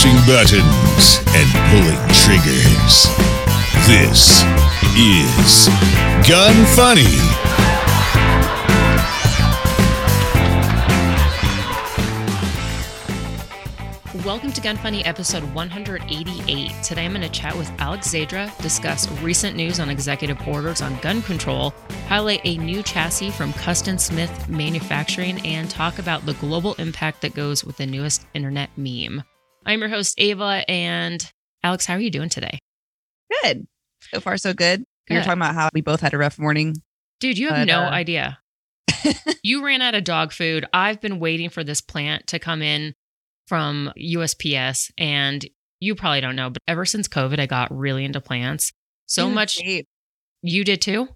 pushing buttons and pulling triggers. This is Gun Funny. Welcome to Gun Funny episode 188. Today I'm going to chat with Alex Zedra, discuss recent news on executive orders on gun control, highlight a new chassis from Custom Smith Manufacturing, and talk about the global impact that goes with the newest internet meme. I'm your host, Ava, and Alex, how are you doing today? Good. So far, so good. We were talking about how we both had a rough morning. Dude, you have But, no uh, idea. you ran out of dog food. I've been waiting for this plant to come in from USPS, and you probably don't know, but ever since COVID, I got really into plants. So Dude, much. same. You did too?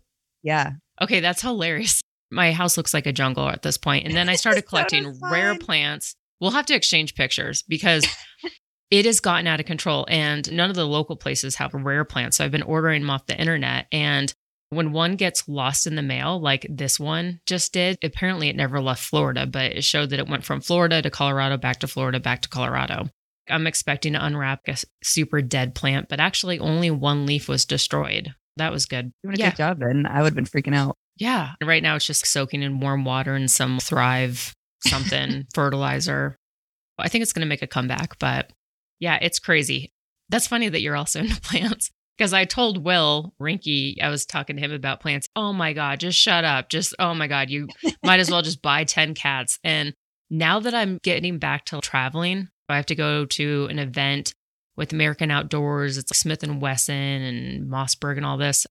Yeah. Okay, that's hilarious. My house looks like a jungle at this point. And then I started collecting rare plants. We'll have to exchange pictures because it has gotten out of control and none of the local places have rare plants. So I've been ordering them off the internet. And when one gets lost in the mail, like this one just did, apparently it never left Florida, but it showed that it went from Florida to Colorado, back to Florida, back to Colorado. I'm expecting to unwrap a s- super dead plant, but actually only one leaf was destroyed. That was good. Doing a Yeah. good job then. I would have been freaking out. Yeah. Right now it's just soaking in warm water and some Thrive something fertilizer. I think it's going to make a comeback, but yeah, it's crazy. That's funny that you're also into plants because I told Will Rinky, I was talking to him about plants. Oh my God, just shut up. Just, oh my God, you might as well just buy 10 cats. And now that I'm getting back to traveling, I have to go to an event with American Outdoors. It's Smith and Wesson and Mossberg and all this.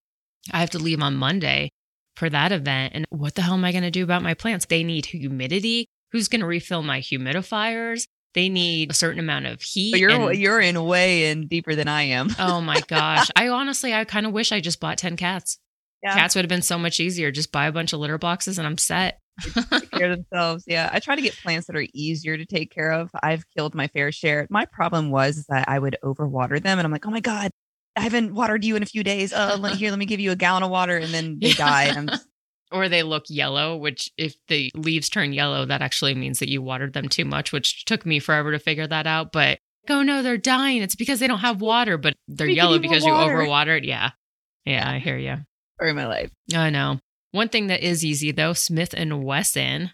I have to leave on Monday for that event. And what the hell am I going to do about my plants? They need humidity. Who's going to refill my humidifiers? They need a certain amount of heat. But you're and- you're in way in deeper than I am. oh my gosh. I honestly, I kind of wish I just bought 10 cats. Yeah. Cats would have been so much easier. Just buy a bunch of litter boxes and I'm set. Take care of themselves. Yeah. I try to get plants that are easier to take care of. I've killed my fair share. My problem was that I would overwater them and I'm like, oh my God, I haven't watered you in a few days. Uh, let, here, let me give you a gallon of water. And then they Yeah. die. And I'm just, or they look yellow, which if the leaves turn yellow, that actually means that you watered them too much, which took me forever to figure that out. But oh no, they're dying. It's because they don't have water, but they're We yellow because you overwatered. Yeah. Yeah, I hear you. Or my life. I know. One thing that is easy though, Smith and Wesson.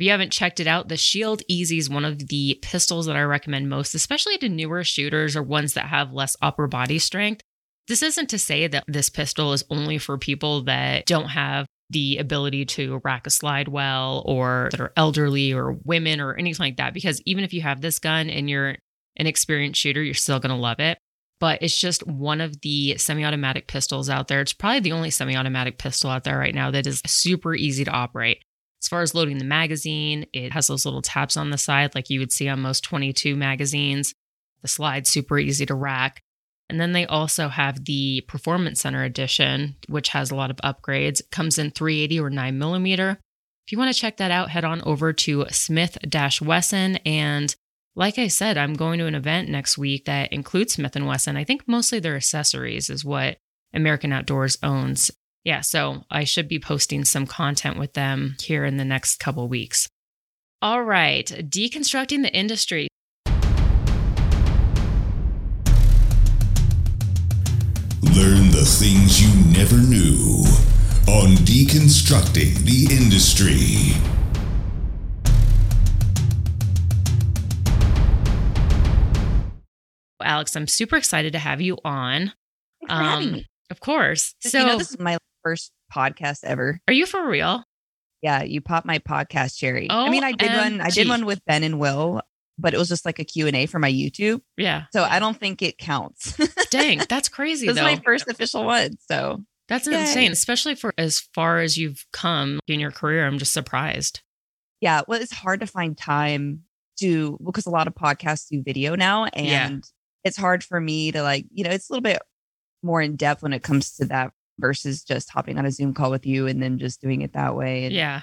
If you haven't checked it out, the Shield EZ is one of the pistols that I recommend most, especially to newer shooters or ones that have less upper body strength. This isn't to say that this pistol is only for people that don't have the ability to rack a slide well or that are elderly or women or anything like that. Because even if you have this gun and you're an experienced shooter, you're still going to love it. But it's just one of the semi automatic pistols out there. It's probably the only semi automatic pistol out there right now that is super easy to operate. As far as loading the magazine, it has those little tabs on the side like you would see on most 22 magazines. The slide's super easy to rack. And then they also have the Performance Center edition, which has a lot of upgrades. It comes in 380 or 9 millimeter. If you want to check that out, head on over to Smith Wesson. And like I said, I'm going to an event next week that includes Smith and Wesson. I think mostly their accessories is what American Outdoors owns. Yeah, so I should be posting some content with them here in the next couple weeks. All right, deconstructing the industry. Learn the things you never knew on Deconstructing the Industry. Alex, I'm super excited to have you on. Thanks for Um, me. Of course. So, you know, this is my first podcast ever. are you for real? Yeah, you popped my podcast cherry. I mean, I did oh, one. I did one with Ben and Will, but it was just like a Q and A for my YouTube. Yeah. So I don't think it counts. Dang, that's crazy this is my first official one. So that's Yay. insane, especially for as far as you've come in your career. I'm just surprised. yeah, well, it's hard to find time to because a lot of podcasts do video now, and Yeah. it's hard for me to like, you know, it's a little bit more in depth when it comes to that versus just hopping on a Zoom call with you and then just doing it that way. And Yeah.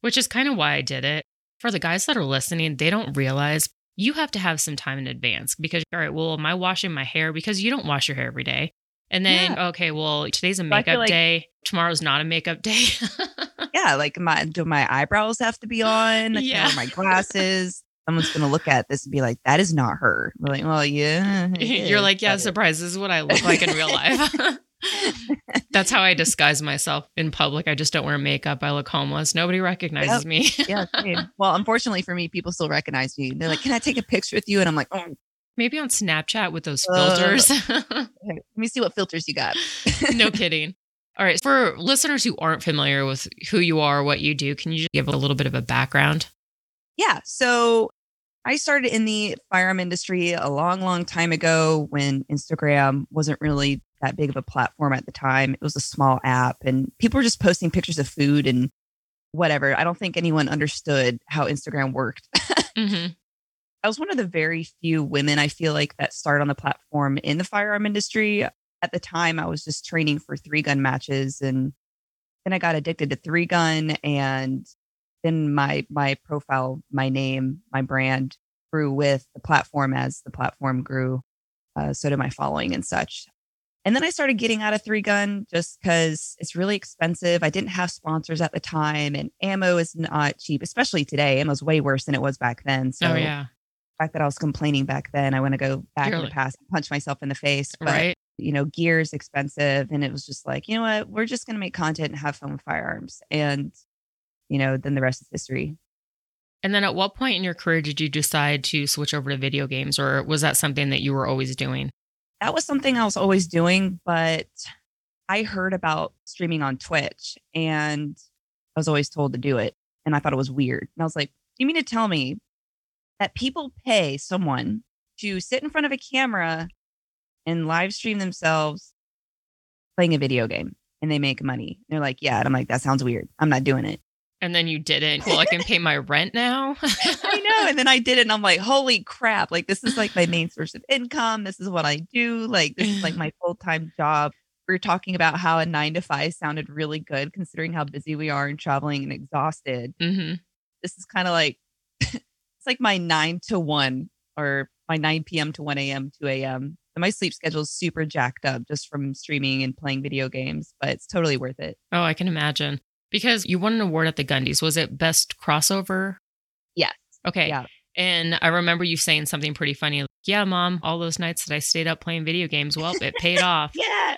Which is kind of why I did it. For the guys that are listening, they don't realize you have to have some time in advance because, all right, well, am I washing my hair? Because you don't wash your hair every day. And then, okay, well, today's a makeup like- day. Tomorrow's not a makeup day. Yeah, like my do my eyebrows have to be on? I Yeah. my glasses. Someone's gonna look at this and be like, "That is not her." We're like, "Well, yeah." You're like, yeah, surprise. This is what I look like in real life. That's how I disguise myself in public. I just don't wear makeup. I look homeless. Nobody recognizes me. yeah. same. Well, unfortunately for me, people still recognize me. They're like, "Can I take a picture with you?" And I'm like, "Oh, Maybe on Snapchat with those Uh, filters. okay, let me see what filters you got." no kidding. All right. For listeners who aren't familiar with who you are, what you do, can you just give a little bit of a background? Yeah. So I started in the firearm industry a long, long time ago when Instagram wasn't really that big of a platform at the time. It was a small app and people were just posting pictures of food and whatever. I don't think anyone understood how Instagram worked. hmm I was one of the very few women I feel like that started on the platform in the firearm industry. At the time, I was just training for three gun matches and then I got addicted to three gun and then my my profile, my name, my brand grew with the platform as the platform grew. Uh, so did my following and such. And then I started getting out of three gun just because it's really expensive. I didn't have sponsors at the time, and ammo is not cheap, especially today. Ammo's way worse than it was back then. So oh, yeah. the fact that I was complaining back then, I want to go back You're in the past and punch myself in the face. But right. you know, gear is expensive, and it was just like, you know what, we're just gonna make content and have fun with firearms, and you know, then the rest is history. And then at what point in your career did you decide to switch over to video games, or was that something that you were always doing? That was something I was always doing, but I heard about streaming on Twitch, and I was always told to do it, and I thought it was weird. And I was like, you mean to tell me that people pay someone to sit in front of a camera and live stream themselves playing a video game and they make money? And they're like, yeah. And I'm like, that sounds weird. I'm not doing it. And then you didn't. Well, I can pay my rent now. I know. And then I did it and I'm like, holy crap. Like, this is like my main source of income. This is what I do. Like, this is like my full time job. We are talking about how a nine to five sounded really good considering how busy we are and traveling and exhausted. hmm This is kind of like, it's like my nine to one or my 9 p.m. to 1 a.m., 2 a.m. And my sleep schedule is super jacked up just from streaming and playing video games, but it's totally worth it. Oh, I can imagine. Because you won an award at the Gundies. Was it best crossover? Yes. Okay. Yeah. And I remember you saying something pretty funny. Like, yeah, mom, all those nights that I stayed up playing video games, well, it paid off. Yeah.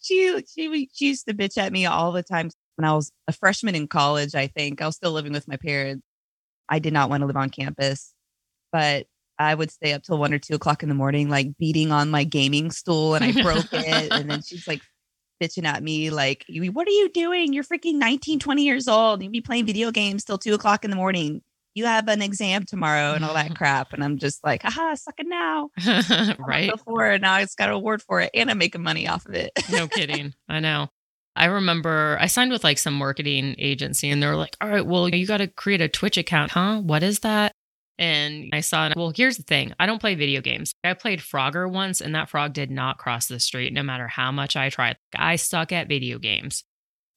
She, she she used to bitch at me all the time when I was a freshman in college, I think. I was still living with my parents. I did not want to live on campus, but I would stay up till one or two o'clock in the morning, like beating on my gaming stool and I broke it. And then she's like bitching at me, like, what are you doing? You're freaking 19, 20 years old. You'd be playing video games till two o'clock in the morning. You have an exam tomorrow and all that crap. And I'm just like, haha, suck it now. right? Before and now it's got an award for it and I'm making money off of it. No kidding. I know. I remember I signed with like some marketing agency and they were like, all right, well, you got to create a Twitch account. Huh? What is that? And I saw, well, here's the thing I don't play video games. I played Frogger once and that frog did not cross the street no matter how much I tried. I suck at video games.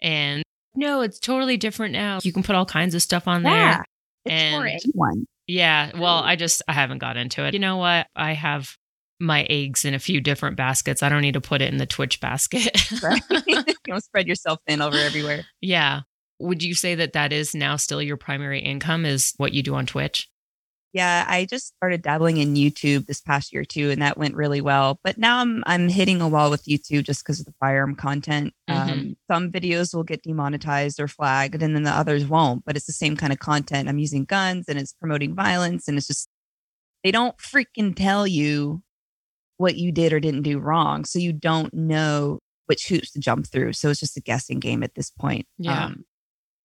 And no, it's totally different now. You can put all kinds of stuff on there. It's for And- anyone. Yeah. Well, I just, I haven't got into it. You know what? I have my eggs in a few different baskets. I don't need to put it in the Twitch basket. Right? you don't spread yourself thin over everywhere. yeah. Would you say that that is now still your primary income is what you do on Twitch? Yeah, I just started dabbling in YouTube this past year too, and that went really well. But now I'm I'm hitting a wall with YouTube just because of the firearm content. Mhm. Um, some videos will get demonetized or flagged, and then the others won't. But it's the same kind of content. I'm using guns, and it's promoting violence, and it's just they don't freaking tell you what you did or didn't do wrong, so you don't know which hoops to jump through. So it's just a guessing game at this point. Yeah. Um,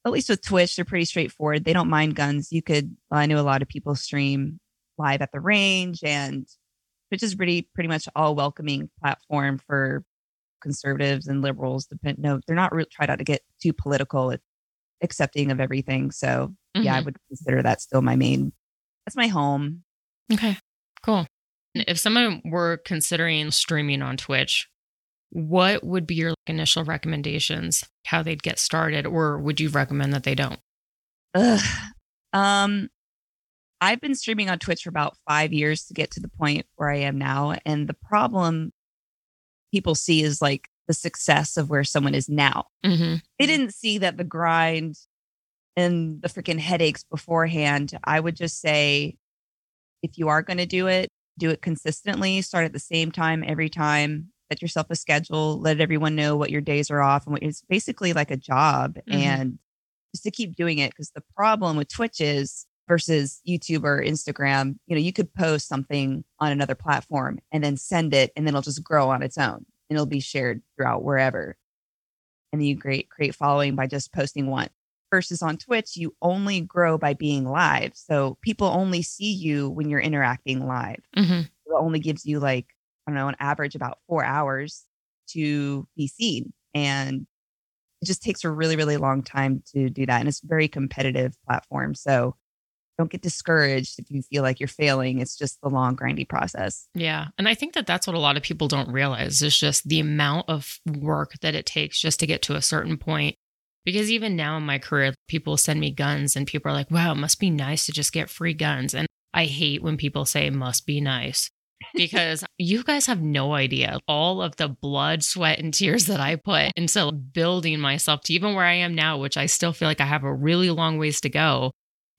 at least with Twitch, they're pretty straightforward. They don't mind guns. You could, I know a lot of people stream live at the range, and Twitch is pretty pretty much all welcoming platform for conservatives and liberals. Depend, no, they're not really try not to get too political, it's accepting of everything. So yeah, I Mhm. would consider that still my main. That's my home. Okay. Cool. If someone were considering streaming on Twitch, what would be your initial recommendations? How they'd get started, or would you recommend that they don't? Ugh. Um, I've been streaming on Twitch for about five years to get to the point where I am now. And the problem people see is like the success of where someone is now. hmm They didn't see that the grind and the freaking headaches beforehand. I would just say if you are going to do it, do it consistently, start at the same time every time. Set yourself a schedule, let everyone know what your days are off and what it's basically like a job Mhm. and just to keep doing it because the problem with Twitch is versus YouTube or Instagram, you know, you could post something on another platform and then send it and then it'll just grow on its own and it'll be shared throughout wherever. And then you create create following by just posting once. Versus on Twitch, you only grow by being live. So people only see you when you're interacting live. hmm It only gives you like, I don't know, on average about four hours to be seen. And it just takes a really, really long time to do that. And it's a very competitive platform. So don't get discouraged if you feel like you're failing. It's just the long, grindy process. Yeah. And I think that that's what a lot of people don't realize is just the amount of work that it takes just to get to a certain point. Because even now in my career, people send me guns and people are like, wow, it must be nice to just get free guns. And I hate when people say must be nice because you guys have no idea all of the blood, sweat, and tears that I put into building myself to even where I am now, which I still feel like I have a really long ways to go.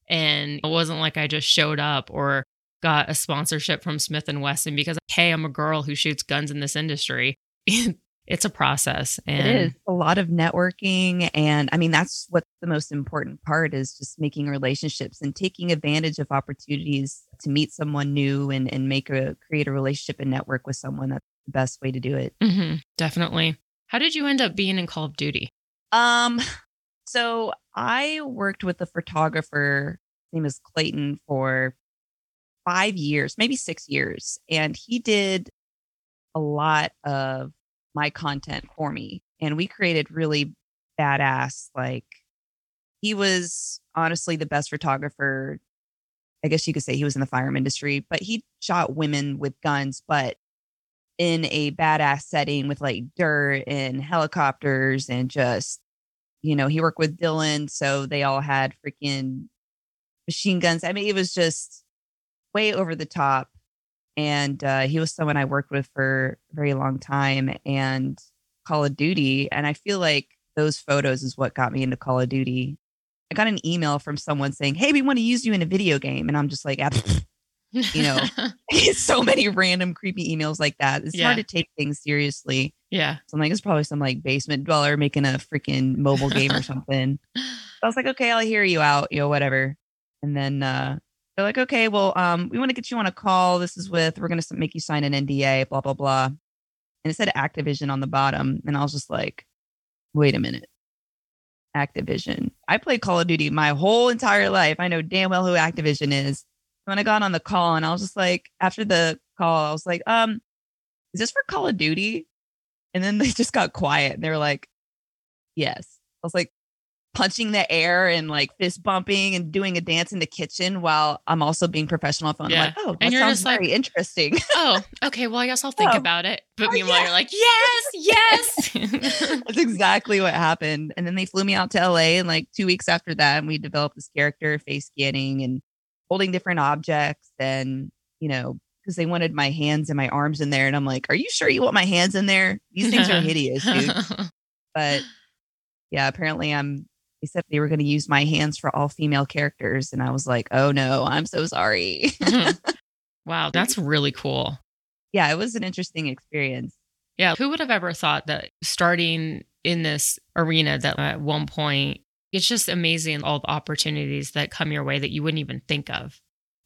And it wasn't like I just showed up or got a sponsorship from Smith and Wesson because hey, I'm a girl who shoots guns in this industry. it's a process and it is a lot of networking. And I mean, that's what's the most important part is just making relationships and taking advantage of opportunities to meet someone new and, and make a create a relationship and network with someone. That's the best way to do it. Mhm, definitely. How did you end up being in Call of Duty? Um, so I worked with a photographer, his name is Clayton, for five years, maybe six years. And he did a lot of my content for me. And we created really badass, like, he was honestly the best photographer. I guess you could say he was in the firearm industry, but he shot women with guns, but in a badass setting with like dirt and helicopters and just, you know, he worked with Dylan. So they all had freaking machine guns. I mean, it was just way over the top. And uh, he was someone I worked with for a very long time and Call of Duty. And I feel like those photos is what got me into Call of Duty. I got an email from someone saying, Hey, we want to use you in a video game. And I'm just like, You know. so many random creepy emails like that. It's Yeah. hard to take things seriously. yeah. So I'm like, it's probably some like basement dweller making a freaking mobile game or something. So I was like, okay, I'll hear you out, you know, whatever. And then uh, they're like, okay, well, um, we want to get you on a call. This is with, we're going to make you sign an NDA, blah, blah, blah. And it said Activision on the bottom. And I was just like, wait a minute. Activision. I played Call of Duty my whole entire life. I know damn well who Activision is. When I got on the call and I was just like, after the call, I was like, um, is this for Call of Duty? And then they just got quiet and they were like, yes. I was like punching the air and like fist bumping and doing a dance in the kitchen while I'm also being professional on the phone. Yeah. I'm like, oh, that And you're sounds just like- very interesting. oh, okay. Well, I guess I'll think Oh. about it. But Oh, meanwhile, yeah. you're like, yes, yes. That's exactly what happened. And then they flew me out to LA and like two weeks after that, and we developed this character, face scanning and holding different objects and, you know, because they wanted my hands and my arms in there. And I'm like, are you sure you want my hands in there? These things are hideous, dude. But yeah, apparently I'm they said they were going to use my hands for all female characters. And I was like, oh no, I'm so sorry. Mm-hmm. wow, that's really cool. yeah, it was an interesting experience. Yeah. Who would have ever thought that starting in this arena that at one point, it's just amazing all the opportunities that come your way that you wouldn't even think of.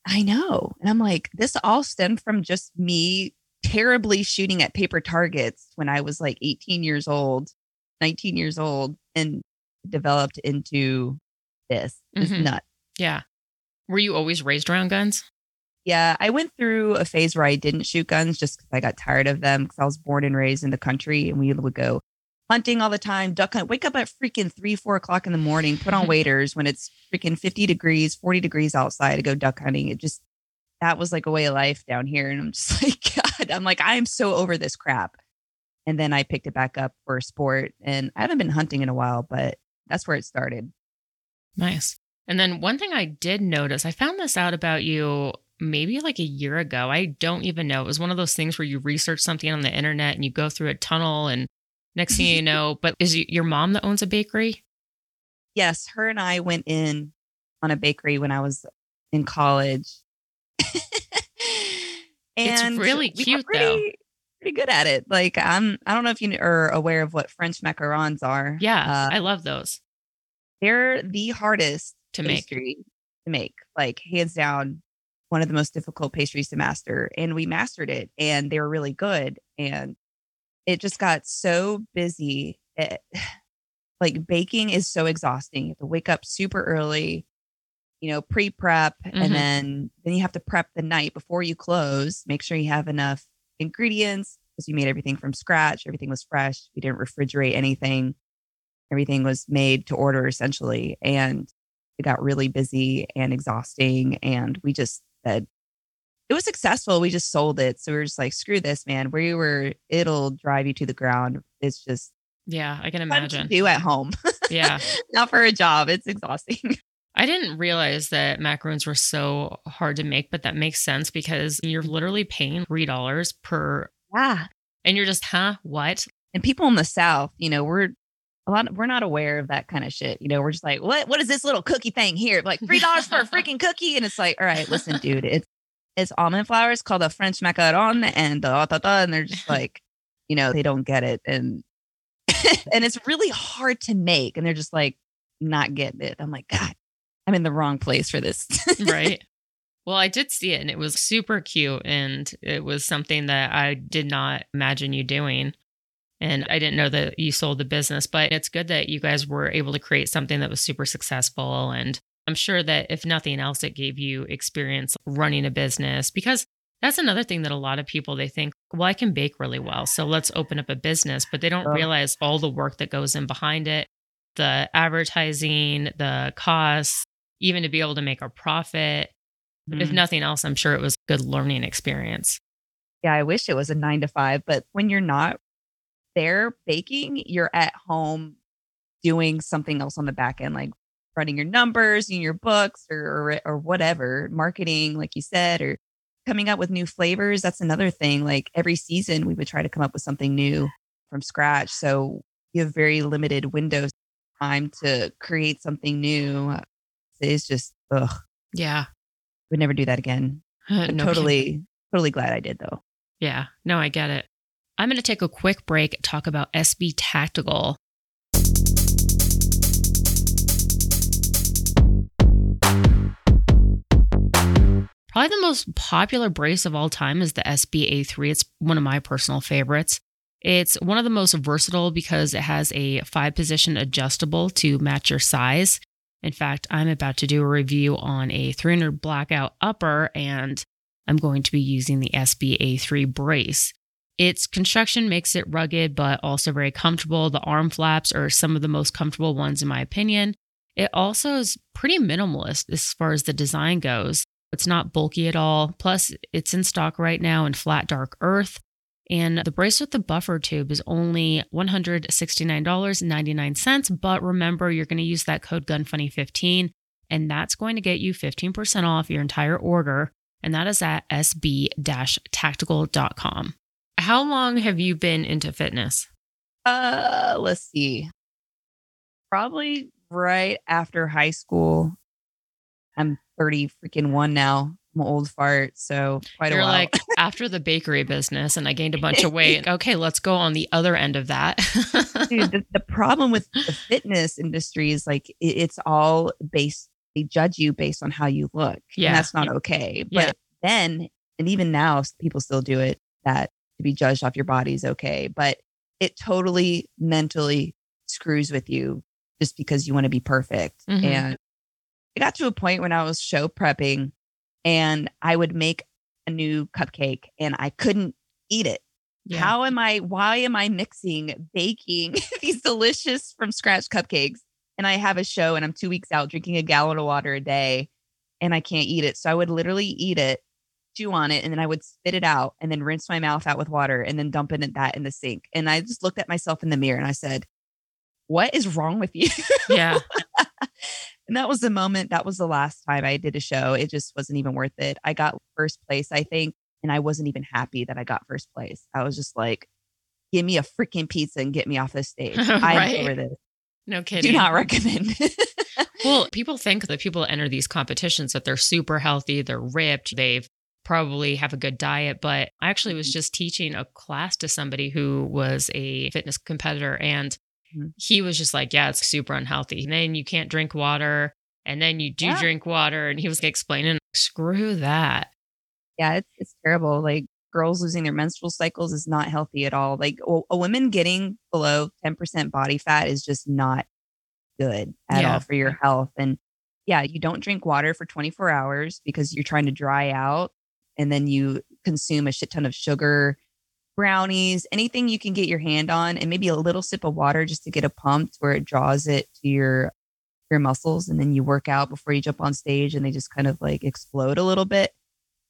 I know. And I'm like, this all stemmed from just me terribly shooting at paper targets when I was like 18 years old, 19 years old, and developed into this. It's Mhm. nuts. Yeah. Were you always raised around guns? Yeah, I went through a phase where I didn't shoot guns just because I got tired of them because I was born and raised in the country and we would go hunting all the time, duck hunt, wake up at freaking three, four o'clock in the morning, put on waders when it's freaking 50 degrees, 40 degrees outside to go duck hunting. It just, that was like a way of life down here. And I'm just like, God, I'm like, I'm so over this crap. And then I picked it back up for a sport and I haven't been hunting in a while, but that's where it started. Nice. And then one thing I did notice, I found this out about you maybe like a year ago. I don't even know. It was one of those things where you research something on the internet and you go through a tunnel and next thing you know, but is it your mom that owns a bakery? Yes, her and I went in on a bakery when I was in college. and it's really cute pretty, though. Pretty good at it. Like I'm I don't know if you are aware of what French macarons are. Yeah, Uh, I love those they're the hardest to make. to make. Like hands down, one of the most difficult pastries to master. And we mastered it and they were really good. And it just got so busy. It, like baking is so exhausting. You have to wake up super early, you know, pre-prep, Mhm. and then then you have to prep the night before you close. Make sure you have enough ingredients because we made everything from scratch. Everything was fresh. We didn't refrigerate anything. Everything was made to order essentially. And it got really busy and exhausting. And we just said, it was successful. We just sold it. So we were just like, screw this, man. We were, it'll drive you to the ground. It's just Yeah, I can imagine. do at home, Yeah. not for a job. It's exhausting. I didn't realize that macaroons were so hard to make, but that makes sense because you're mm-hmm. literally paying $3 per, Yeah. and you're just, huh? What? And people in the South, you know, we're, a lot, we're not aware of that kind of shit. You know, we're just like, what, what is this little cookie thing here? Like $3 for a freaking cookie. And it's like, all right, listen, dude, it's, it's almond flour. It's called a French macaron and da, da, da, and they're just like, you know, they don't get it. And, and it's really hard to make. And they're just like, not getting it. I'm like, God, I'm in the wrong place for this. right? Well, I did see it and it was super cute. And it was something that I did not imagine you doing. And I didn't know that you sold the business, but it's good that you guys were able to create something that was super successful. And I'm sure that if nothing else, it gave you experience running a business because that's another thing that a lot of people they think, well, I can bake really well. So let's open up a business, but they don't realize all the work that goes in behind it, the advertising, the costs, even to be able to make a profit. If Mm. nothing else, I'm sure it was a good learning experience. yeah, I wish it was a nine to five, but when you're not there baking, you're at home doing something else on the back end, like running your numbers in your books or, or or whatever, marketing, like you said, or coming up with new flavors. That's another thing. Like every season, we would try to come up with something new from scratch. So you have very limited windows of time to create something new. It's just ugh, Yeah. would never do that again. No But kidding. totally, totally glad I did though. Yeah. No, I get it. I'm going to take a quick break, talk about SB Tactical. Probably the most popular brace of all time is the SBA3. It's one of my personal favorites. It's one of the most versatile because it has a five position adjustable to match your size. In fact, I'm about to do a review on a 300 blackout upper, and I'm going to be using the SBA3 brace. Its construction makes it rugged, but also very comfortable. The arm flaps are some of the most comfortable ones, in my opinion. It also is pretty minimalist as far as the design goes. It's not bulky at all. Plus, it's in stock right now in flat dark earth. And the brace with the buffer tube is only $169.99. But remember, you're going to use that code GUNFUNNY15, and that's going to get you 15% off your entire order. And that is at sb tactical.com. How long have you been into fitness? Uh, let's see. Probably right after high school. I'm 30 freaking one now. I'm an old fart, so quite You're a while. like, after the bakery business and I gained a bunch of weight. Okay, let's go on the other end of that. Dude, the, the problem with the fitness industry is like it, it's all based. They judge you based on how you look. Yeah. and that's not okay. But Yeah. then, and even now, people still do it. That to be judged off your body is okay, but it totally mentally screws with you just because you want to be perfect. Mhm. And it got to a point when I was show prepping, and I would make a new cupcake, and I couldn't eat it. Yeah. How am I? Why am I mixing baking these delicious from scratch cupcakes? And I have a show and I'm two weeks out drinking a gallon of water a day and I can't eat it. So I would literally eat it, chew on it, and then I would spit it out and then rinse my mouth out with water and then dump it in that in the sink. And I just looked at myself in the mirror and I said, What is wrong with you? yeah. And that was the moment, that was the last time I did a show. It just wasn't even worth it. I got first place, I think, and I wasn't even happy that I got first place. I was just like, give me a freaking pizza and get me off this stage. I'm over this. No kidding. Do not recommend. Well, people think that people enter these competitions that they're super healthy, they're ripped, they've probably have a good diet. But I actually was mm-hmm. just teaching a class to somebody who was a fitness competitor and. Mm-hmm. he was just like, Yeah, it's super unhealthy. And then you can't drink water. And then you do Yeah. drink water. And he was explaining, screw that. yeah, it's, it's terrible. Like girls losing their menstrual cycles is not healthy at all. Like a, a woman getting below 10% body fat is just not good at Yeah. all for your health. And yeah, you don't drink water for 24 hours because you're trying to dry out and then you consume a shit ton of sugar, brownies, anything you can get your hand on and maybe a little sip of water just to get a pump to where it draws it to your your muscles and then you work out before you jump on stage and they just kind of like explode a little bit.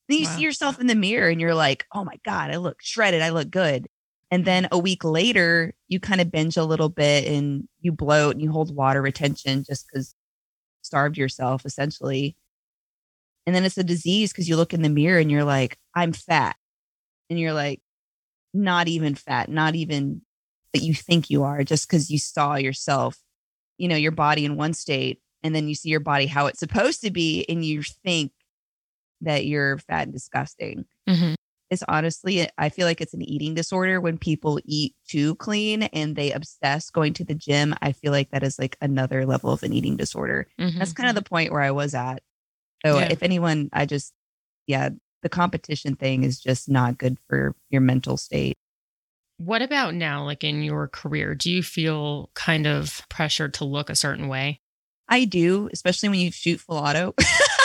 Then you Wow. see yourself in the mirror and you're like, oh my God, I look shredded. I look good. And then a week later, you kind of binge a little bit and you bloat and you hold water retention just because starved yourself essentially. And then it's a disease because you look in the mirror and you're like, I'm fat. And you're like, not even fat, not even that you think you are, just because you saw yourself, you know, your body in one state. And then you see your body how it's supposed to be, and you think that you're fat and disgusting. Mhm. It's honestly, I feel like it's an eating disorder when people eat too clean and they obsess going to the gym. I feel like that is like another level of an eating disorder. That's Mhm. kind of the point where I was at. So Yeah. if anyone, I just, yeah, the competition thing is just not good for your mental state. What about now, like in your career? Do you feel kind of pressured to look a certain way? I do, especially when you shoot full auto.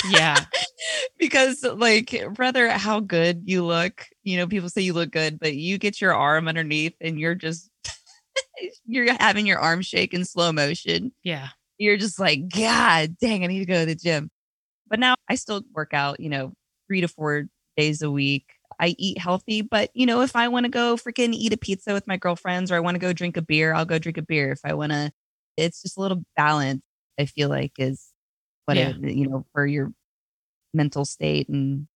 Yeah. because like rather how good you look you know people say you look good but you get your arm underneath and you're just you're having your arm shake in slow motion Yeah. you're just like god dang i need to go to the gym but now i still work out you know three to four days a week i eat healthy but you know if i want to go freaking eat a pizza with my girlfriends or i want to go drink a beer i'll go drink a beer if i want to it's just a little balance i feel like is what Yeah. it you know for your mental state and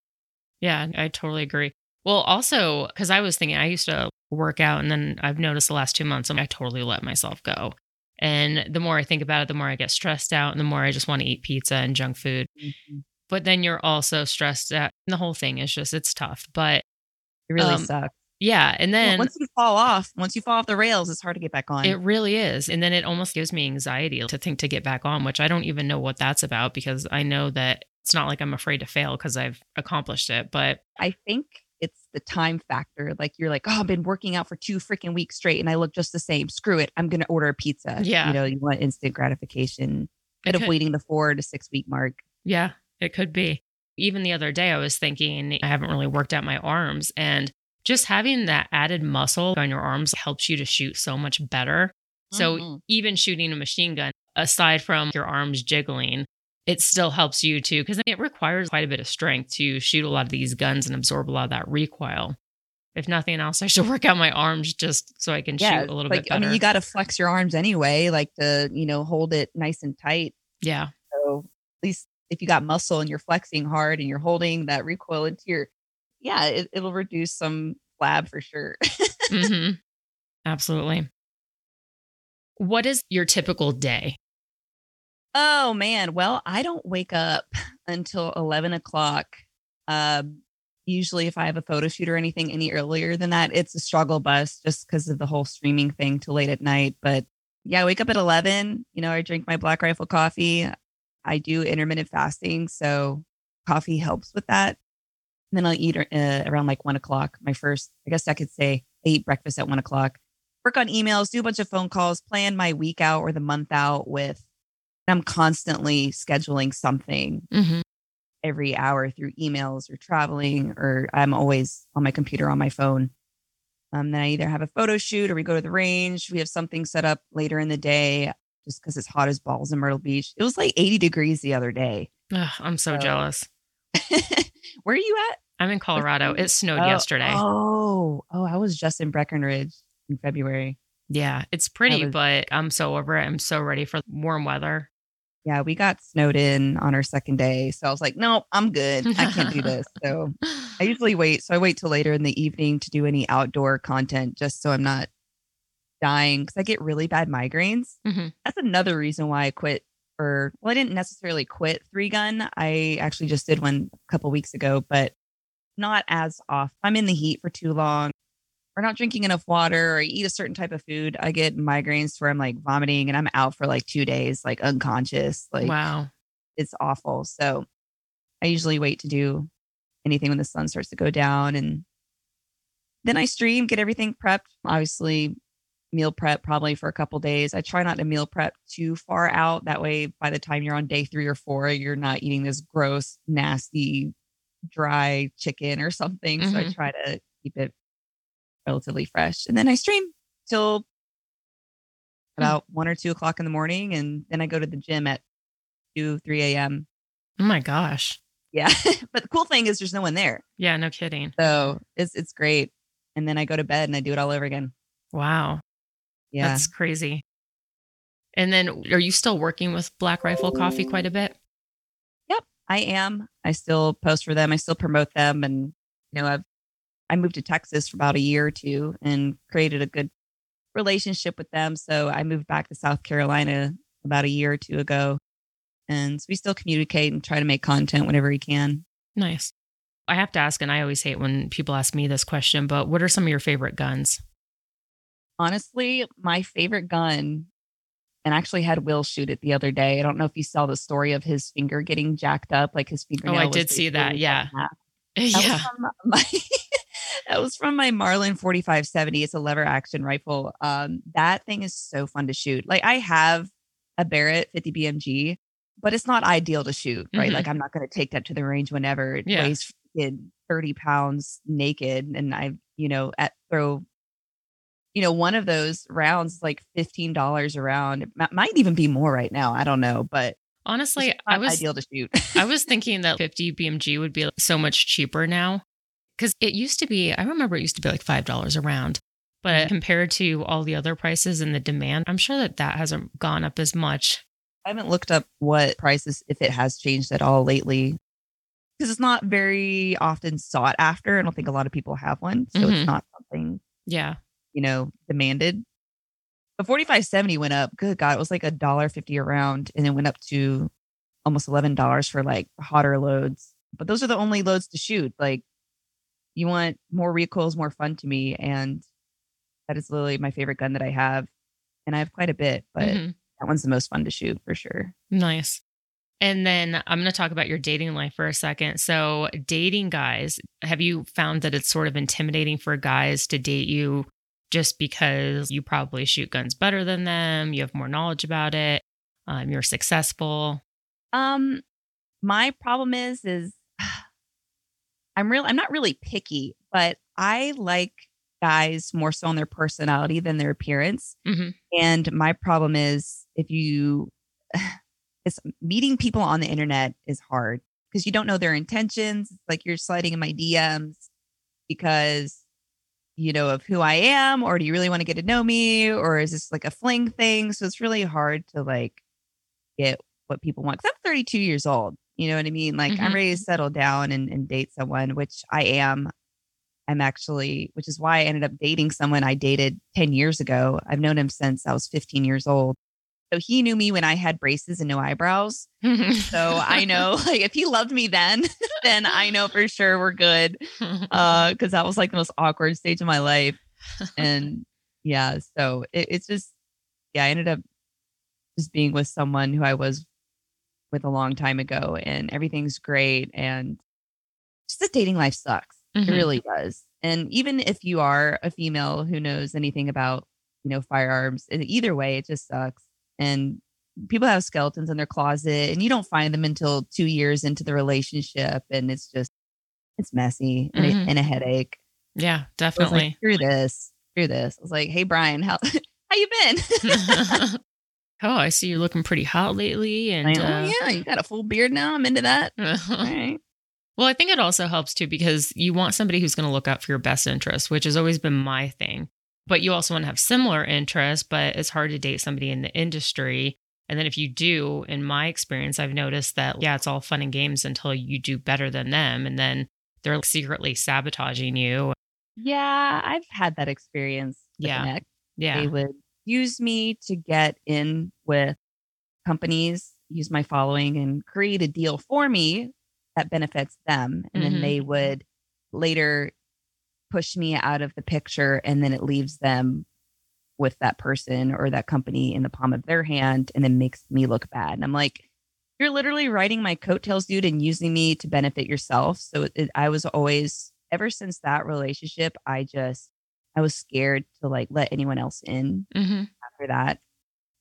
Yeah, I totally agree. Well, also, because I was thinking, I used to work out, and then I've noticed the last two months, I totally let myself go. And the more I think about it, the more I get stressed out, and the more I just want to eat pizza and junk food. Mm-hmm. But then you're also stressed out. The whole thing is just, it's tough. But it really Um, sucks yeah. And Well, then once you fall off once you fall off the rails it's hard to get back on it really is. And then it almost gives me anxiety to think to get back on, which I don't even know what that's about because I know that it's not like I'm afraid to fail because I've accomplished it. But i think it's the time factor like you're like oh i've been working out for two freaking weeks straight and i look just the same screw it i'm gonna order a pizza Yeah. you know you want instant gratification instead of waiting the four to six week mark Yeah, it could be. Even the other day, I was thinking I haven't really worked out my arms, and just having that added muscle on your arms helps you to shoot so much better. So Mhm. even shooting a machine gun, aside from your arms jiggling, it still helps you too, because it requires quite a bit of strength to shoot a lot of these guns and absorb a lot of that recoil. If nothing else, I should work out my arms just so I can yeah shoot a little like bit better. i mean you got to flex your arms anyway like to you know hold it nice and tight yeah. so at least if you got muscle and you're flexing hard and you're holding that recoil into your yeah it, it'll reduce some flab for sure hmm Absolutely. What is your typical day? Oh man. Well, I don't wake up until 11 o'clock. Um, usually if I have a photo shoot or anything any earlier than that, it's a struggle bus just because of the whole streaming thing till late at night. But yeah, I wake up at 11. You know, I drink my Black Rifle coffee. I do intermittent fasting. So coffee helps with that. And then I'll eat uh, around like one o'clock. My first, I guess I could say I eat breakfast at one o'clock. Work on emails, do a bunch of phone calls, plan my week out or the month out with I'm constantly scheduling something Mm-hmm. every hour through emails or traveling, or I'm always on my computer on my phone. Um, then I either have a photo shoot or we go to the range. We have something set up later in the day just because it's hot as balls in Myrtle Beach. It was like 80 degrees the other day. I'm so So- jealous. Where are you at? I'm in Colorado. It snowed Oh, yesterday. Oh, oh, I was just in Breckenridge in February. Yeah, it's pretty, was- but I'm so over it. I'm so ready for warm weather. yeah, we got snowed in on our second day. So I was like, nope, I'm good. I can't do this. So I usually wait. So I wait till later in the evening to do any outdoor content just so I'm not dying because I get really bad migraines. Mhm. That's another reason why I quit. Or well, I didn't necessarily quit three gun. I actually just did one a couple weeks ago, but not as off. I'm in the heat for too long or not drinking enough water or eat a certain type of food. I get migraines where I'm like vomiting and I'm out for like two days, like unconscious. Like wow. it's awful. So I usually wait to do anything when the sun starts to go down and then I stream, get everything prepped. Obviously, meal prep probably for a couple days. I try not to meal prep too far out. That way, by the time you're on day three or four, you're not eating this gross, nasty, dry chicken or something. So I Mhm. try to keep it relatively fresh. And then I stream till about one or two o'clock in the morning. And then I go to the gym at 2, 3 a.m. Oh my gosh. Yeah. but the cool thing is there's no one there. Yeah, no kidding. So it's it's great. And then I go to bed and I do it all over again. Wow. Yeah. That's crazy. And then are you still working with Black Rifle Coffee quite a bit? Yep, I am. I still post for them. I still promote them. And you know, I've I moved to Texas for about a year or two and created a good relationship with them. So I moved back to South Carolina about a year or two ago. And so we still communicate and try to make content whenever we can. Nice. I have to ask, and I always hate when people ask me this question, but what are some of your favorite guns? Honestly, my favorite gun, and I actually had Will shoot it the other day. I don't know if you saw the story of his finger getting jacked up, like his fingernail. Oh, I did see that. Yeah. cut in half. That yeah. was from my that was from my Marlin 4570. It's a lever action rifle. Um, that thing is so fun to shoot. Like I have a Barrett 50 BMG, but it's not ideal to shoot, right? Mhm. Like I'm not going to take that to the range whenever it Yeah. weighs 30 pounds naked, and I, you know, at throw. You know, one of those rounds is like fifteen dollars a round. It might even be more right now. I don't know, but Honestly, I was ideal to shoot. I was thinking that 50 BMG would be so much cheaper now because it used to be, I remember it used to be like $5 a round. But compared to all the other prices and the demand, I'm sure that that hasn't gone up as much. I haven't looked up what prices if it has changed at all lately because it's not very often sought after. I don't think a lot of people have one, so Mhm. it's not something Yeah. You know demanded. But forty five seventy went up. Good God, it was like a dollar fifty a round, and it went up to almost eleven dollars for like hotter loads. But those are the only loads to shoot. Like you want more recoils, more fun to me, and that is literally my favorite gun that I have, and I have quite a bit, but Mhm. that one's the most fun to shoot for sure. Nice. And then I'm going to talk about your dating life for a second. So, dating guys, have you found that it's sort of intimidating for guys to date you just because you probably shoot guns better than them? You have more knowledge about it. Um, you're successful. Um, my problem is, is I'm real. I'm not really picky, but I like guys more so on their personality than their appearance. Mhm. And my problem is, if you, it's meeting people on the internet is hard because you don't know their intentions. It's like you're sliding in my DMs because you know of who I am, or do you really want to get to know me, or is this like a fling thing? So it's really hard to like get what people want. Cause I'm 32 years old. You know what I mean? Like I'm Mhm. ready to settle down and, and date someone, which I am. I'm actually, which is why I ended up dating someone I dated 10 years ago. I've known him since I was 15 years old. So he knew me when I had braces and no eyebrows. So I know like if he loved me then, then I know for sure we're good. Uh, because that was like the most awkward stage of my life. And yeah, so it, it's just yeah, I ended up just being with someone who I was with a long time ago and everything's great and just the dating life sucks. It Mhm. really does. And even if you are a female who knows anything about, you know, firearms, either way, it just sucks. And people have skeletons in their closet and you don't find them until two years into the relationship. And it's just, it's messy and, Mhm. a, and a headache. yeah, definitely. like, screw this, through this. I was like, hey, Brian, how, how you been? oh, I see you're looking pretty hot lately. And Like, uh, oh, yeah, you got a full beard now. I'm into that. Right. Well, I think it also helps too because you want somebody who's going to look out for your best interest, which has always been my thing. But you also want to have similar interests, but it's hard to date somebody in the industry And then if you do, in my experience, I've noticed that, yeah, it's all fun and games until you do better than them. And then they're secretly sabotaging you. Yeah, I've had that experience. Yeah. Connect. Yeah. They would use me to get in with companies, use my following, and create a deal for me that benefits them. And Mhm. then they would later push me out of the picture, and then it leaves them with that person or that company in the palm of their hand and then makes me look bad. And I'm like, you're literally riding my coattails, dude, and using me to benefit yourself. So it, I was always, ever since that relationship, I just, I was scared to like let anyone else in hmm after that.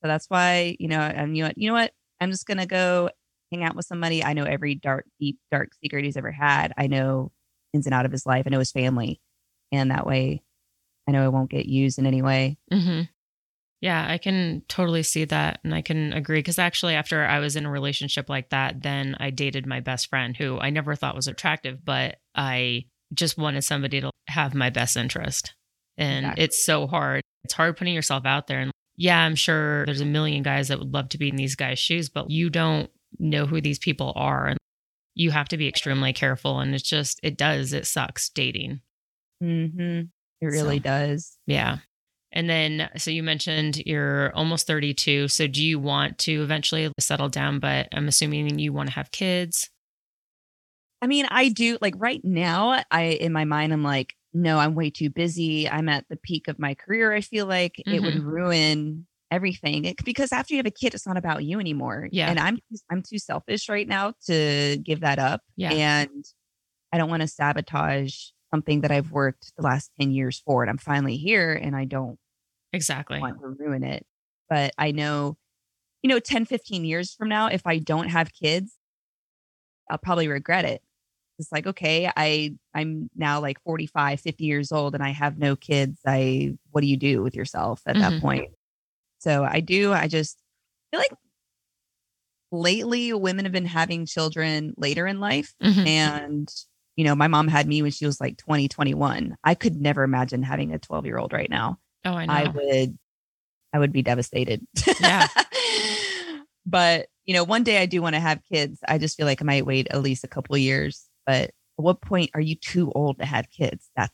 So that's why, you know, and you know, you know what? I'm just gonna go hang out with somebody. I know every dark, deep, dark secret he's ever had. I know ins and out of his life. I know his family, and that way, I know it won't get used in any way. hmm Yeah, I can totally see that. And I can agree. Because actually, after I was in a relationship like that, then I dated my best friend who I never thought was attractive, but I just wanted somebody to have my best interest. And Exactly. it's so hard. It's hard putting yourself out there. And yeah, I'm sure there's a million guys that would love to be in these guys' shoes, but you don't know who these people are. And you have to be extremely careful. And it's just, it does, it sucks dating. Mm-hmm. It really So- does. Yeah. And then, so you mentioned you're almost 32. So do you want to eventually settle down? But I'm assuming you want to have kids. I mean, I do like right now, I in my mind, I'm like, no, I'm way too busy. I'm at the peak of my career. I feel like it would Mm-hmm. ruin everything It- because after you have a kid, it's not about you anymore. Yeah. And I'm I'm too selfish right now to give that up. Yeah. And I don't want to sabotage something that I've worked the last 10 years for. And I'm finally here and I don't Exactly. want to ruin it. But I know, you know, 10, 15 years from now, if I don't have kids, I'll probably regret it. It's like, okay, I I'm now like 45, 50 years old and I have no kids. I what do you do with yourself at Mhm. that point? So I do, I just feel like lately women have been having children later in life. Mhm. And, you know, my mom had me when she was like 20, 21. I could never imagine having a 12 year old right now. Oh, I know. I would I would be devastated. Yeah. but you know, one day I do want to have kids. I just feel like I might wait at least a couple of years. But at what point are you too old to have kids? That's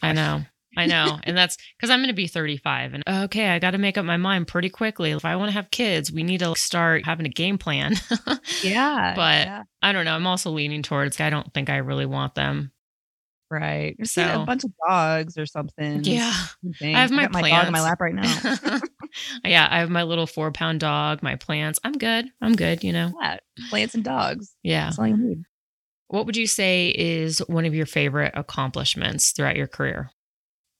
I know. I know. And that's because I'm going to be 35. And okay, I got to make up my mind pretty quickly. If I want to have kids, we need to start having a game plan. Yeah. But yeah, I don't know. I'm also leaning towards, I don't think I really want them. right. So- a bunch of dogs or something. Yeah. something. I have my got my dog in my lap right now. yeah. I have my little four pound dog, my plants. I'm good. I'm good, you know? yeah, plants and dogs. Yeah. That's all you need. What would you say is one of your favorite accomplishments throughout your career?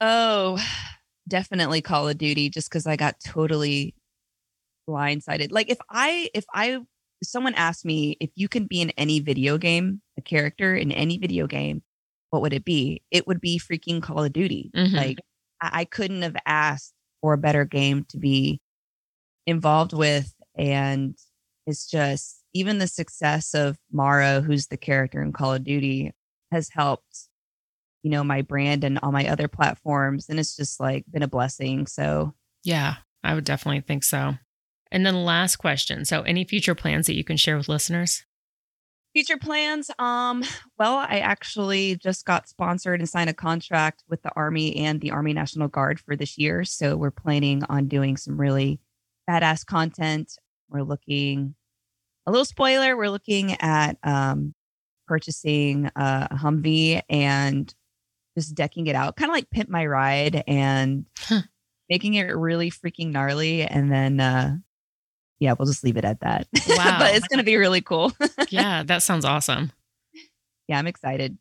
Oh, definitely Call of Duty just because I got totally blindsided. Like if I if I someone asked me if you can be in any video game, a character in any video game, what would it be? It would be freaking Call of Duty. Mhm. Like I, I couldn't have asked for a better game to be involved with. And it's just even the success of Mara, who's the character in Call of Duty, has helped, you know, my brand and all my other platforms. And it's just like been a blessing. So Yeah, I would definitely think so. And then last question. So, any future plans that you can share with listeners? future plans um well i actually just got sponsored and signed a contract with the army and the army national guard for this year so we're planning on doing some really badass content we're looking a little spoiler we're looking at um purchasing a humvee and just decking it out kind of like pimp my ride and Huh. making it really freaking gnarly and then uh yeah we'll just leave it at that Wow. but it's gonna be really cool yeah, that sounds awesome. yeah i'm excited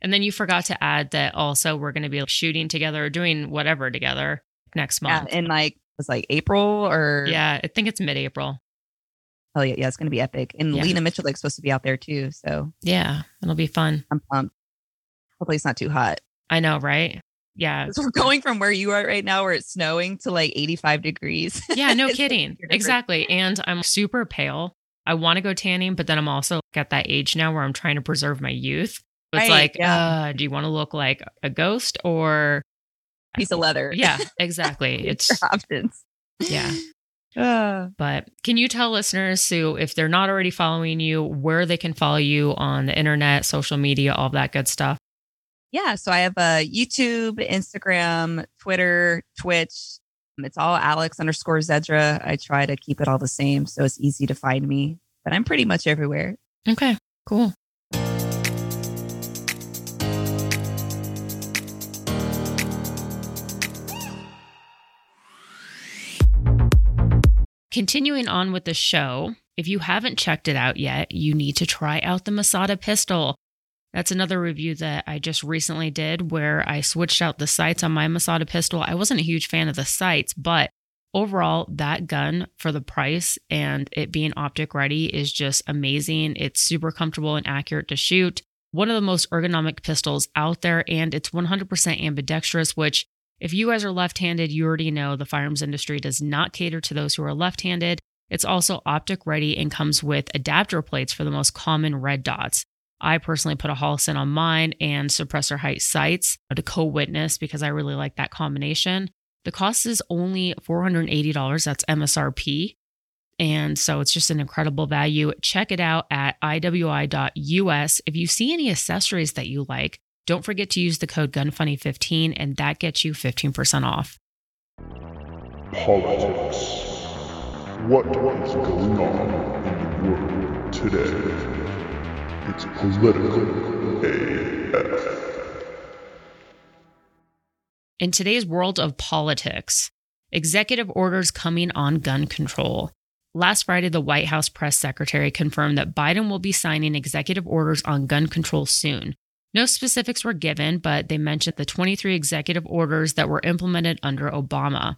And then you forgot to add that also we're going to be shooting together or doing whatever together next Yeah, month. in like was like April or Yeah, I think it's mid April. oh yeah, yeah, it's gonna be epic. And Yeah. Lena Mitchell is supposed to be out there too, so Yeah, it'll be fun. I'm pumped. Hopefully it's not too hot. I know, right? Yeah. We're going from where you are right now, where it's snowing, to like 85 degrees. Yeah, no kidding. Exactly. And I'm super pale. I want to go tanning, but then I'm also at that age now where I'm trying to preserve my youth. It's Right, like, yeah. uh, do you want to look like a ghost or Piece of leather. yeah, exactly. It's options. yeah. Uh, But can you tell listeners, Sue, if they're not already following you, where they can follow you on the internet, social media, all that good stuff? Yeah. So I have a YouTube, Instagram, Twitter, Twitch. Um, it's all Alex underscore Zedra. I try to keep it all the same so it's easy to find me, but I'm pretty much everywhere. Okay, cool. Continuing on with the show, if you haven't checked it out yet, you need to try out the Masada pistol. That's another review that I just recently did where I switched out the sights on my Masada pistol. I wasn't a huge fan of the sights, but overall, that gun for the price and it being optic ready is just amazing. It's super comfortable and accurate to shoot. One of the most ergonomic pistols out there, and it's 100% ambidextrous, which, if you guys are left handed, you already know the firearms industry does not cater to those who are left handed. It's also optic ready and comes with adapter plates for the most common red dots. I personally put a Holosun on mine and suppressor height sights to co witness because I really like that combination. The cost is only $480. That's MSRP. And so it's just an incredible value. Check it out at iwi.us. If you see any accessories that you like, don't forget to use the code GUNFUNNY15 and that gets you 15% off. Politics. What is going on in the world today? It's political AF. In today's world of politics, executive orders coming on gun control. Last Friday, the White House press secretary confirmed that Biden will be signing executive orders on gun control soon. No specifics were given, but they mentioned the 23 executive orders that were implemented under Obama.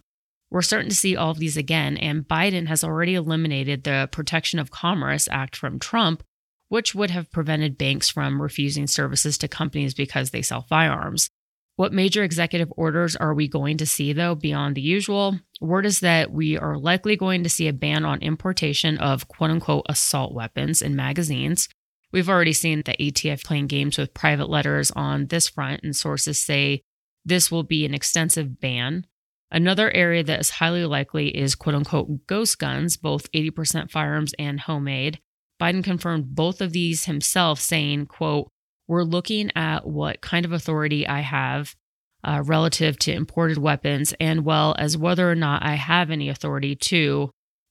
We're starting to see all of these again, and Biden has already eliminated the Protection of Commerce Act from Trump, which would have prevented banks from refusing services to companies because they sell firearms. What major executive orders are we going to see, though, beyond the usual? Word is that we are likely going to see a ban on importation of quote unquote assault weapons and magazines. We've already seen the ATF playing games with private letters on this front, and sources say this will be an extensive ban. Another area that is highly likely is quote unquote ghost guns, both 80% firearms and homemade. Biden confirmed both of these himself, saying, quote, we're looking at what kind of authority I have uh, relative to imported weapons, and well as whether or not I have any authority to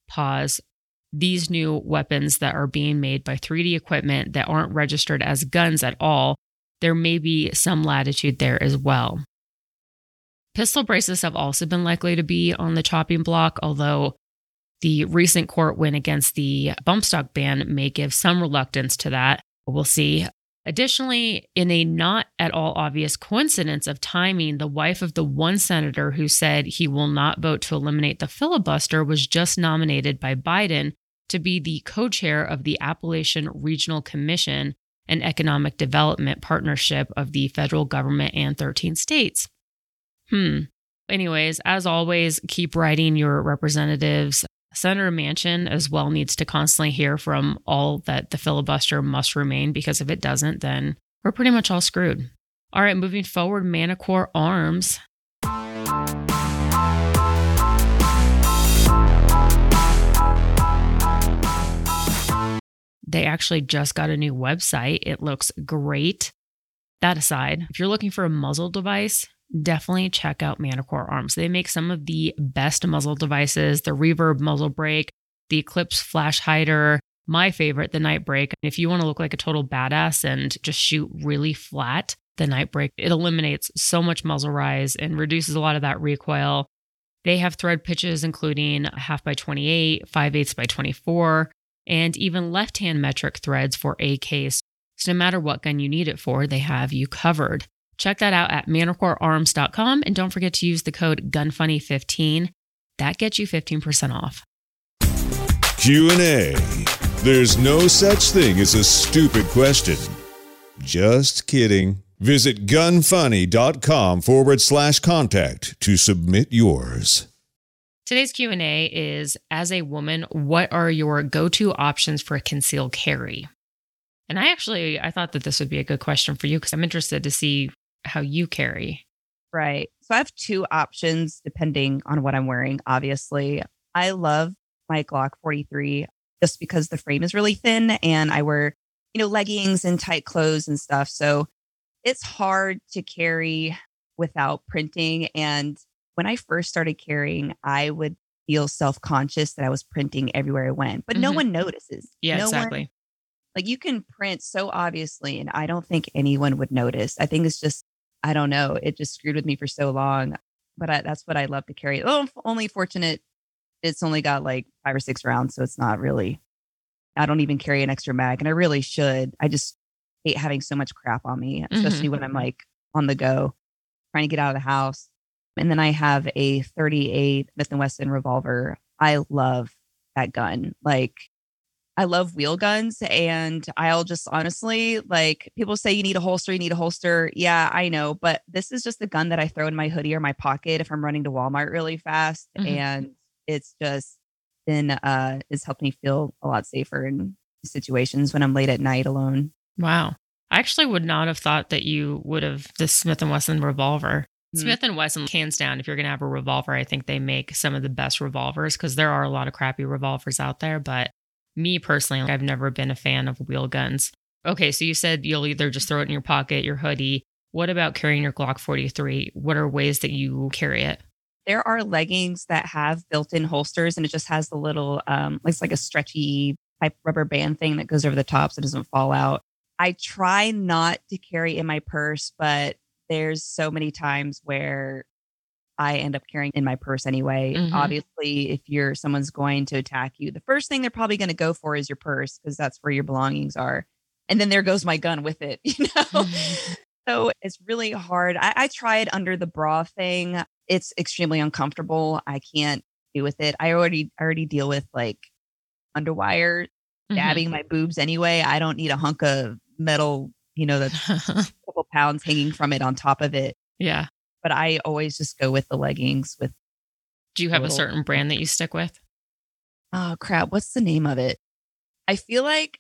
pause these new weapons that are being made by 3D equipment that aren't registered as guns at all. There may be some latitude there as well. Pistol braces have also been likely to be on the chopping block, although the recent court win against the bump stock ban may give some reluctance to that. We'll see. Additionally, in a not at all obvious coincidence of timing, the wife of the one senator who said he will not vote to eliminate the filibuster was just nominated by Biden to be the co chair of the Appalachian Regional Commission an Economic Development Partnership of the federal government and 13 states. Hmm. Anyways, as always, keep writing your representatives. Senator Manchin as well needs to constantly hear from all that the filibuster must remain because if it doesn't, then we're pretty much all screwed. All right, moving forward, Manticore Arms. They actually just got a new website. It looks great. That aside, if you're looking for a muzzle device, definitely check out Manticore Arms. They make some of the best muzzle devices the Reverb muzzle brake, the Eclipse flash hider, my favorite, the Nightbrake. If you want to look like a total badass and just shoot really flat, the Nightbrake, it eliminates so much muzzle rise and reduces a lot of that recoil. They have thread pitches including half by 28, 5 eighths by 24, and even left hand metric threads for AKs. So no matter what gun you need it for, they have you covered. Check that out at manticorearms.com and don't forget to use the code GUNFUNNY15. That gets you 15% off. Q&A. There's no such thing as a stupid question. Just kidding. Visit gunfunny.com forward slash contact to submit yours. Today's Q&A is as a woman, what are your go-to options for a concealed carry? And I actually I thought that this would be a good question for you because I'm interested to see how you carry. Right. So I have two options depending on what I'm wearing. Obviously, I love my Glock 43 just because the frame is really thin and I wear, you know, leggings and tight clothes and stuff. So it's hard to carry without printing. And when I first started carrying, I would feel self conscious that I was printing everywhere I went, but no Mhm. one notices. Yeah, no one- exactly. like you can print so obviously, and I don't think anyone would notice. I think it's just, I don't know, it just screwed with me for so long. But I, that's what I love to carry. Oh, only fortunate it's only got like five or six rounds, so it's not really. I don't even carry an extra mag, and I really should. I just hate having so much crap on me, especially mm-hmm. when I'm like on the go, trying to get out of the house. And then I have a 38 Smith and Wesson revolver. I love that gun. Like I love wheel guns and I'll just honestly like people say you need a holster, you need a holster. Yeah, I know, but this is just the gun that I throw in my hoodie or my pocket if I'm running to Walmart really fast Mhm. and it's just been uh it's helped me feel a lot safer in situations when I'm late at night alone. Wow. I actually would not have thought that you would have the Smith and Wesson revolver. Hmm. Smith and Wesson, hands down, if you're going to have a revolver, I think they make some of the best revolvers because there are a lot of crappy revolvers out there. But me personally, I've never been a fan of wheel guns. Okay, so you said you'll either just throw it in your pocket, your hoodie. What about carrying your Glock 43? What are ways that you carry it? There are leggings that have built-in holsters and it just has the little um it's like a stretchy type rubber band thing that goes over the top so it doesn't fall out. I try not to carry in my purse, but there's so many times where I end up carrying in my purse anyway. Mhm. Obviously, if you're someone's going to attack you, the first thing they're probably going to go for is your purse because that's where your belongings are. And then there goes my gun with it, you know? so it's really hard. I, I tried under the bra thing. It's extremely uncomfortable. I can't do with it. I already I already deal with like underwire Mhm. dabbing my boobs anyway. I don't need a hunk of metal, you know, that's a couple pounds hanging from it on top of it. yeah. But I always just go with the leggings with Do you have a Little- certain brand that you stick with? oh crap, what's the name of it? I feel like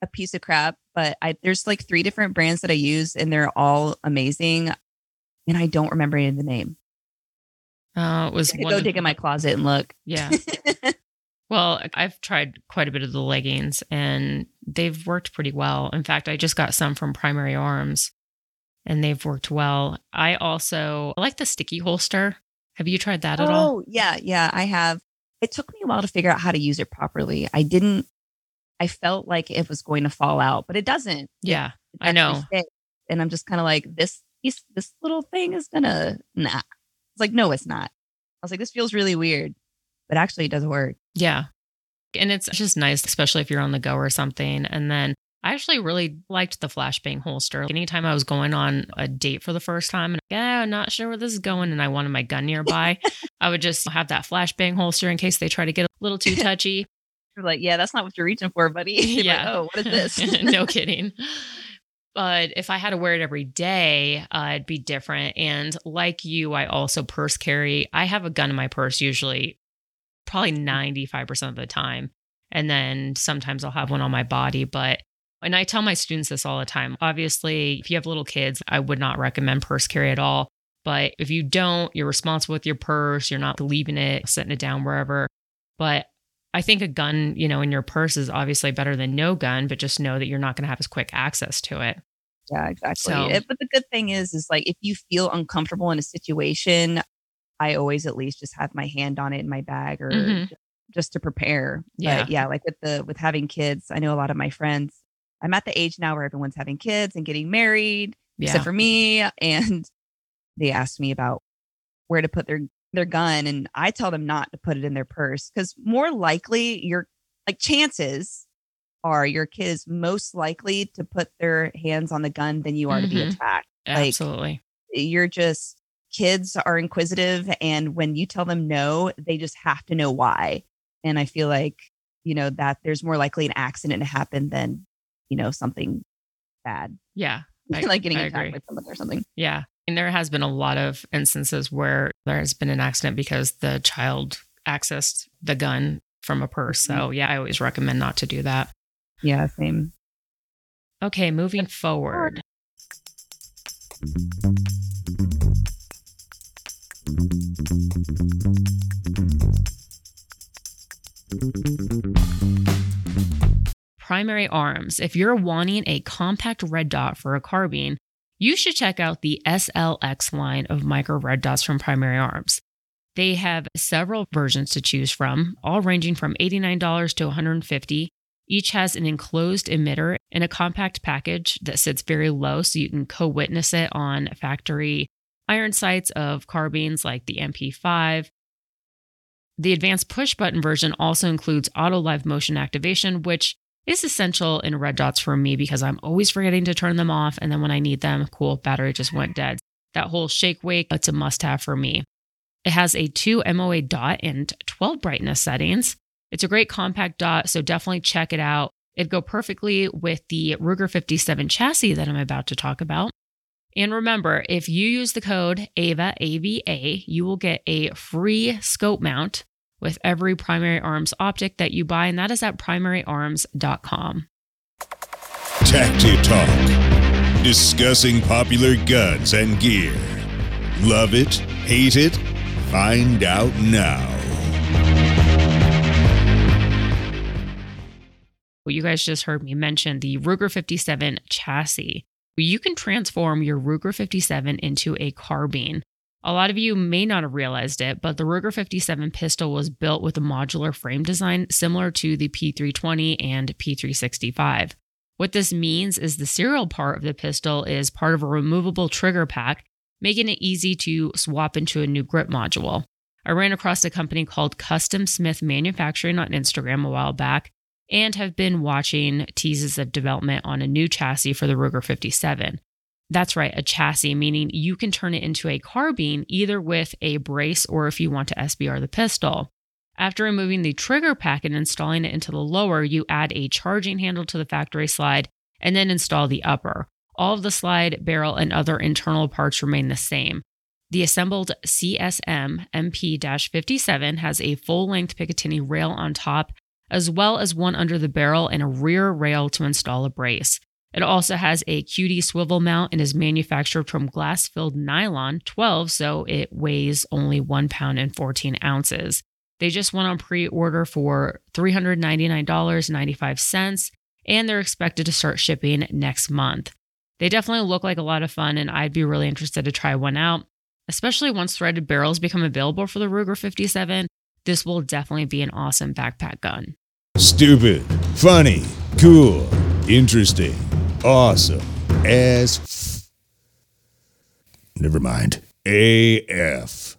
a piece of crap, but I there's like three different brands that I use and they're all amazing. And I don't remember any of the name. Uh, it was I could one go of- dig in my closet and look. Yeah. Well, I've tried quite a bit of the leggings and they've worked pretty well. In fact, I just got some from Primary Arms and they've worked well. I also I like the sticky holster. Have you tried that at all? Oh, yeah, yeah, I have. It took me a while to figure out how to use it properly. I didn't I felt like it was going to fall out, but it doesn't. Yeah, It I know. And I'm just kind of like, this piece, this little thing is gonna nah. It's like, no, it's not. I was like, this feels really weird. But actually it does work. Yeah. And it's just nice, especially if you're on the go or something. And then I actually really liked the flashbang holster. Anytime I was going on a date for the first time and yeah, I'm not sure where this is going and I wanted my gun nearby, I would just have that flashbang holster in case they try to get a little too touchy. You're like, yeah, that's not what you're reaching for, buddy. You're like, Yeah. oh, what is this? no kidding. But if I had to wear it every day, uh, it'd be different. And like you, I also purse carry. I have a gun in my purse usually, probably 95% of the time. And then sometimes I'll have one on my body. But, and I tell my students this all the time. Obviously, if you have little kids, I would not recommend purse carry at all. But if you don't, you're responsible with your purse, you're not leaving it, setting it down wherever. But I think a gun, you know, in your purse is obviously better than no gun, but just know that you're not going to have as quick access to it. Yeah, exactly. So- It- but the good thing is, is like if you feel uncomfortable in a situation, I always at least just have my hand on it in my bag or Mhm. just to prepare. Yeah. But yeah, like with the with having kids, I know a lot of my friends. I'm at the age now where everyone's having kids and getting married, Yeah. except for me. And they asked me about where to put their their gun, and I tell them not to put it in their purse because more likely you're like chances are your kid is most likely to put their hands on the gun than you are to be Mhm. attacked. Like- Absolutely. You're just kids are inquisitive, and when you tell them no, they just have to know why. And I feel like you know that there's more likely an accident to happen than you know something bad, Yeah. I- like getting I attacked agree. by someone or something. Yeah. And there has been a lot of instances where there has been an accident because the child accessed the gun from a purse. So, mm-hmm. yeah, I always recommend not to do that. Yeah, same. Okay, moving forward. Primary Arms. If you're wanting a compact red dot for a carbine, you should check out the SLX line of micro red dots from Primary Arms. They have several versions to choose from, all ranging from $89 to $150. Each has an enclosed emitter and a compact package that sits very low so you can co witness it on factory iron sights of carbines like the MP5. The advanced push button version also includes auto live motion activation, which is essential in red dots for me because I'm always forgetting to turn them off. And then when I need them, cool, battery just went dead. That whole shake wake, it's a must have for me. It has a 2 MOA dot and 12 brightness settings. It's a great compact dot, so definitely check it out. It'd go perfectly with the Ruger 57 chassis that I'm about to talk about. And remember, if you use the code AVA, AVA, you will get a free scope mount with every primary arms optic that you buy, and that is at primaryarms.com. Tacti Talk. Discussing popular guns and gear. Love it? Hate it? Find out now. Well, you guys just heard me mention the Ruger 57 chassis. You can transform your Ruger 57 into a carbine. A lot of you may not have realized it, but the Ruger 57 pistol was built with a modular frame design similar to the P320 and P365. What this means is the serial part of the pistol is part of a removable trigger pack, making it easy to swap into a new grip module. I ran across a company called Custom Smith Manufacturing on Instagram a while back and have been watching teases of development on a new chassis for the Ruger 57. That's right, a chassis, meaning you can turn it into a carbine either with a brace or if you want to SBR the pistol. After removing the trigger pack and installing it into the lower, you add a charging handle to the factory slide and then install the upper. All of the slide, barrel, and other internal parts remain the same. The assembled CSM MP 57 has a full length Picatinny rail on top, as well as one under the barrel and a rear rail to install a brace. It also has a QD swivel mount and is manufactured from glass filled nylon 12, so it weighs only one pound and 14 ounces. They just went on pre order for $399.95, and they're expected to start shipping next month. They definitely look like a lot of fun, and I'd be really interested to try one out, especially once threaded barrels become available for the Ruger 57. This will definitely be an awesome backpack gun. Stupid, funny, cool, interesting, awesome, as f- Never mind. AF.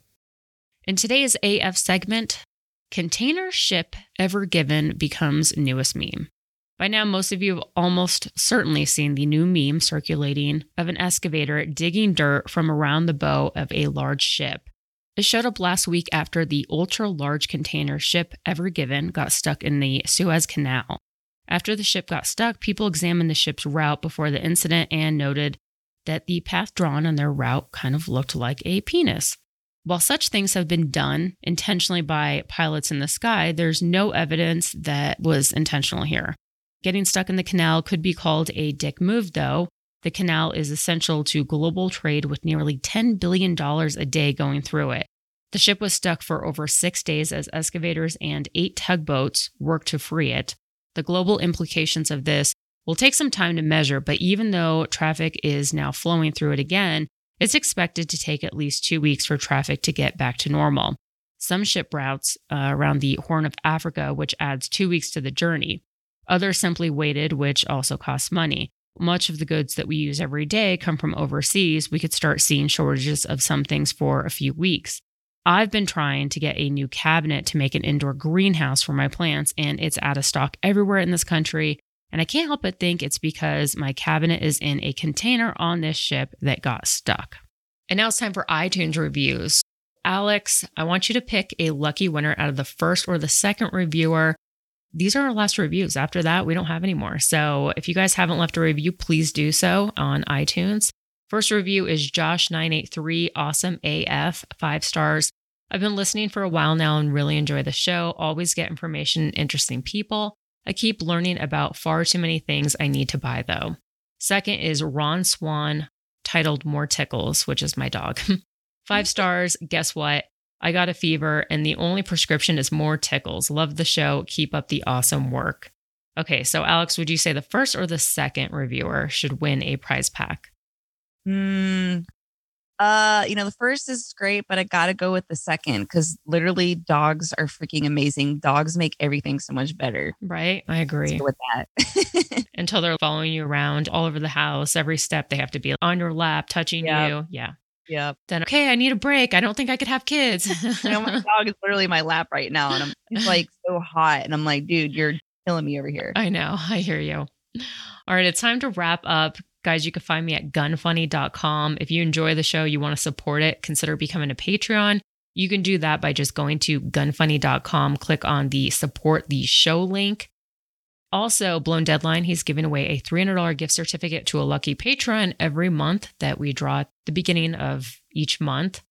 In today's AF segment, container ship ever given becomes newest meme. By now, most of you have almost certainly seen the new meme circulating of an excavator digging dirt from around the bow of a large ship. It showed up last week after the ultra large container ship Ever Given got stuck in the Suez Canal. After the ship got stuck, people examined the ship's route before the incident and noted that the path drawn on their route kind of looked like a penis. While such things have been done intentionally by pilots in the sky, there's no evidence that was intentional here. Getting stuck in the canal could be called a dick move, though. The canal is essential to global trade with nearly $10 billion a day going through it. The ship was stuck for over six days as excavators and eight tugboats worked to free it. The global implications of this will take some time to measure, but even though traffic is now flowing through it again, it's expected to take at least two weeks for traffic to get back to normal. Some ship routes uh, around the Horn of Africa, which adds two weeks to the journey. Others simply waited, which also costs money. Much of the goods that we use every day come from overseas. We could start seeing shortages of some things for a few weeks. I've been trying to get a new cabinet to make an indoor greenhouse for my plants, and it's out of stock everywhere in this country. And I can't help but think it's because my cabinet is in a container on this ship that got stuck. And now it's time for iTunes reviews. Alex, I want you to pick a lucky winner out of the first or the second reviewer. These are our last reviews. After that, we don't have any more. So if you guys haven't left a review, please do so on iTunes. First review is Josh983, awesome AF, five stars. I've been listening for a while now and really enjoy the show. Always get information, interesting people. I keep learning about far too many things I need to buy, though. Second is Ron Swan, titled More Tickles, which is my dog. Five mm-hmm. stars. Guess what? I got a fever, and the only prescription is more tickles. Love the show. Keep up the awesome work. Okay, so Alex, would you say the first or the second reviewer should win a prize pack? Hmm. Uh, you know, the first is great, but I gotta go with the second because literally dogs are freaking amazing. Dogs make everything so much better. Right? I agree. with that. Until they're following you around all over the house, every step they have to be on your lap, touching Yep. you. Yeah. yep. Then, okay, I need a break. I don't think I could have kids. You know, my dog is literally in my lap right now, and I'm like so hot, and I'm like, dude, you're killing me over here. I know. I hear you. All right, it's time to wrap up. Guys, you can find me at gunfunny.com. If you enjoy the show, you want to support it, consider becoming a Patreon. You can do that by just going to gunfunny.com, click on the support the show link. Also, Blown Deadline, he's giving away a $300 gift certificate to a lucky patron every month that we draw at the beginning of each month.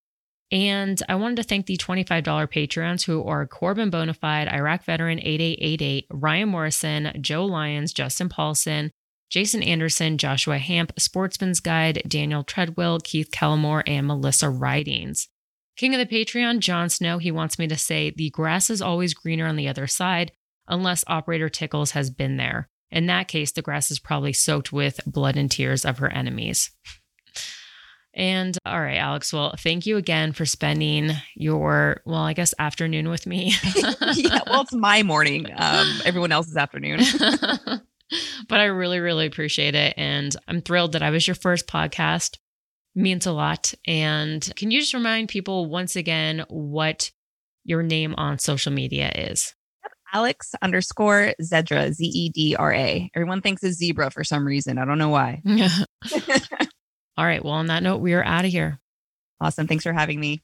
And I wanted to thank the $25 patrons who are Corbin Bonafide, Iraq Veteran 8888, Ryan Morrison, Joe Lyons, Justin Paulson, Jason Anderson, Joshua Hamp, Sportsman's Guide, Daniel Treadwell, Keith Kellamore, and Melissa Ridings. King of the Patreon, Jon Snow, he wants me to say the grass is always greener on the other side unless Operator Tickles has been there. In that case, the grass is probably soaked with blood and tears of her enemies. And all right, Alex, well, thank you again for spending your, well, I guess afternoon with me. yeah, well, it's my morning. Um, everyone else's afternoon. but I really, really appreciate it. And I'm thrilled that I was your first podcast. Means a lot. And can you just remind people once again what your name on social media is? Alex underscore Zedra, Z E D R A. Everyone thinks it's zebra for some reason. I don't know why. All right. Well, on that note, we are out of here. awesome. Thanks for having me.